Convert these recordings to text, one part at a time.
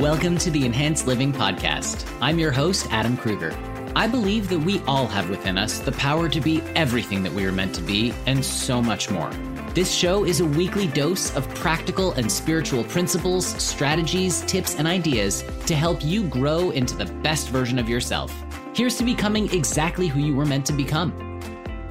Welcome to the Enhanced Living Podcast. I'm your host, Adam Kruger. I believe that we all have within us the power to be everything that we are meant to be and so much more. This show is a weekly dose of practical and spiritual principles, strategies, tips, and ideas to help you grow into the best version of yourself. Here's to becoming exactly who you were meant to become.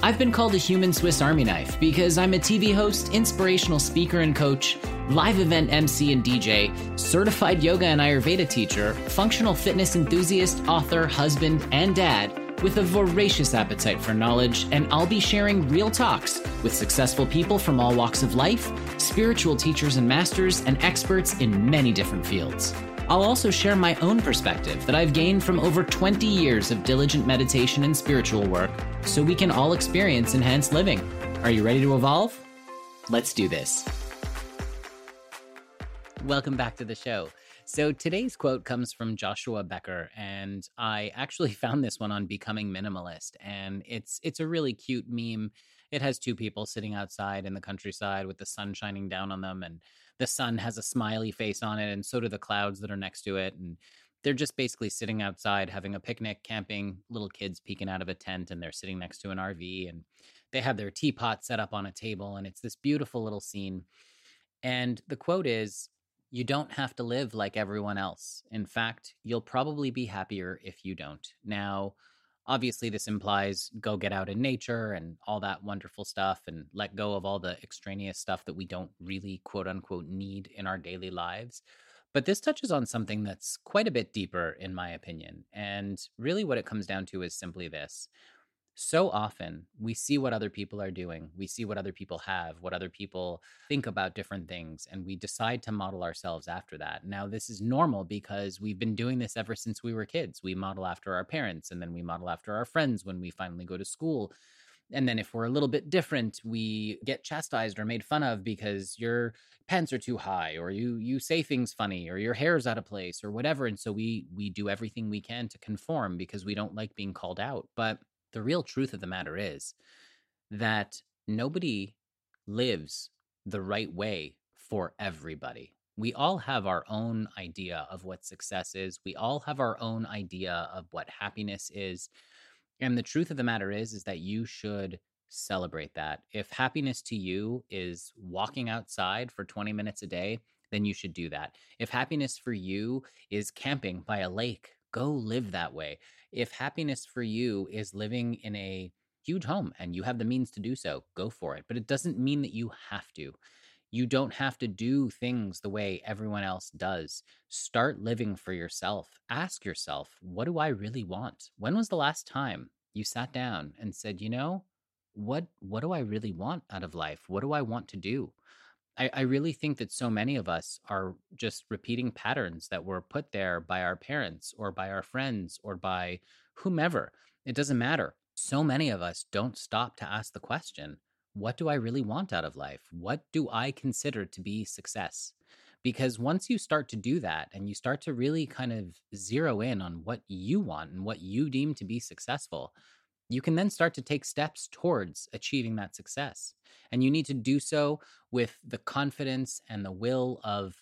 I've been called a human Swiss Army knife because I'm a TV host, inspirational speaker and coach, live event MC and DJ, certified yoga and Ayurveda teacher, functional fitness enthusiast, author, husband, and dad with a voracious appetite for knowledge, and I'll be sharing real talks with successful people from all walks of life, spiritual teachers and masters, and experts in many different fields. I'll also share my own perspective that I've gained from over 20 years of diligent meditation and spiritual work so we can all experience enhanced living. Are you ready to evolve? Let's do this. Welcome back to the show. So today's quote comes from Joshua Becker and I actually found this one on becoming minimalist and it's it's a really cute meme. It has two people sitting outside in the countryside with the sun shining down on them and the sun has a smiley face on it and so do the clouds that are next to it and they're just basically sitting outside having a picnic camping little kids peeking out of a tent and they're sitting next to an rv and they have their teapot set up on a table and it's this beautiful little scene and the quote is you don't have to live like everyone else. In fact you'll probably be happier if you don't. Now obviously this implies go get out in nature and all that wonderful stuff and let go of all the extraneous stuff that we don't really quote unquote need in our daily lives. But this touches on something that's quite a bit deeper in my opinion. And really what it comes down to is simply this so often we see what other people are doing we see what other people have what other people think about different things and we decide to model ourselves after that. Now this is normal because we've been doing this ever since we were kids. We model after our parents and then we model after our friends when we finally go to school. And then if we're a little bit different we get chastised or made fun of because your pants are too high or you you say things funny or your hair's out of place or whatever. And so we we do everything we can to conform because we don't like being called out. But the real truth of the matter is that nobody lives the right way for everybody. We all have our own idea of what success is. We all have our own idea of what happiness is. And the truth of the matter is is that you should celebrate that. If happiness to you is walking outside for 20 minutes a day, then you should do that. If happiness for you is camping by a lake, go live that way if happiness for you is living in a huge home and you have the means to do so, go for it. But it doesn't mean that you have to. You don't have to do things the way everyone else does. Start living for yourself. Ask yourself, what do I really want? When was the last time you sat down and said, you know, what what do I really want out of life? What do I want to do? I, I really think that so many of us are just repeating patterns that were put there by our parents or by our friends or by whomever. It doesn't matter. So many of us don't stop to ask the question what do I really want out of life? What do I consider to be success? Because once you start to do that and you start to really kind of zero in on what you want and what you deem to be successful, you can then start to take steps towards achieving that success. And you need to do so with the confidence and the will of,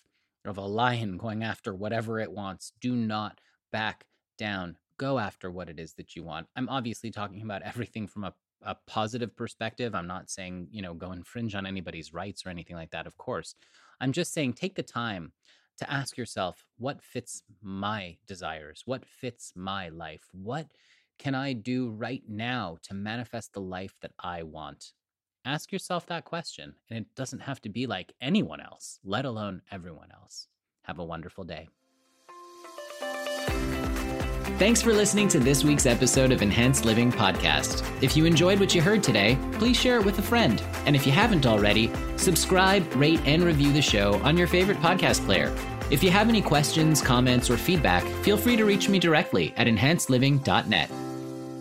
of a lion going after whatever it wants. Do not back down. Go after what it is that you want. I'm obviously talking about everything from a, a positive perspective. I'm not saying, you know, go infringe on anybody's rights or anything like that, of course. I'm just saying take the time to ask yourself what fits my desires? What fits my life? What can I do right now to manifest the life that I want? Ask yourself that question, and it doesn't have to be like anyone else, let alone everyone else. Have a wonderful day. Thanks for listening to this week's episode of Enhanced Living Podcast. If you enjoyed what you heard today, please share it with a friend. And if you haven't already, subscribe, rate, and review the show on your favorite podcast player. If you have any questions, comments, or feedback, feel free to reach me directly at enhancedliving.net.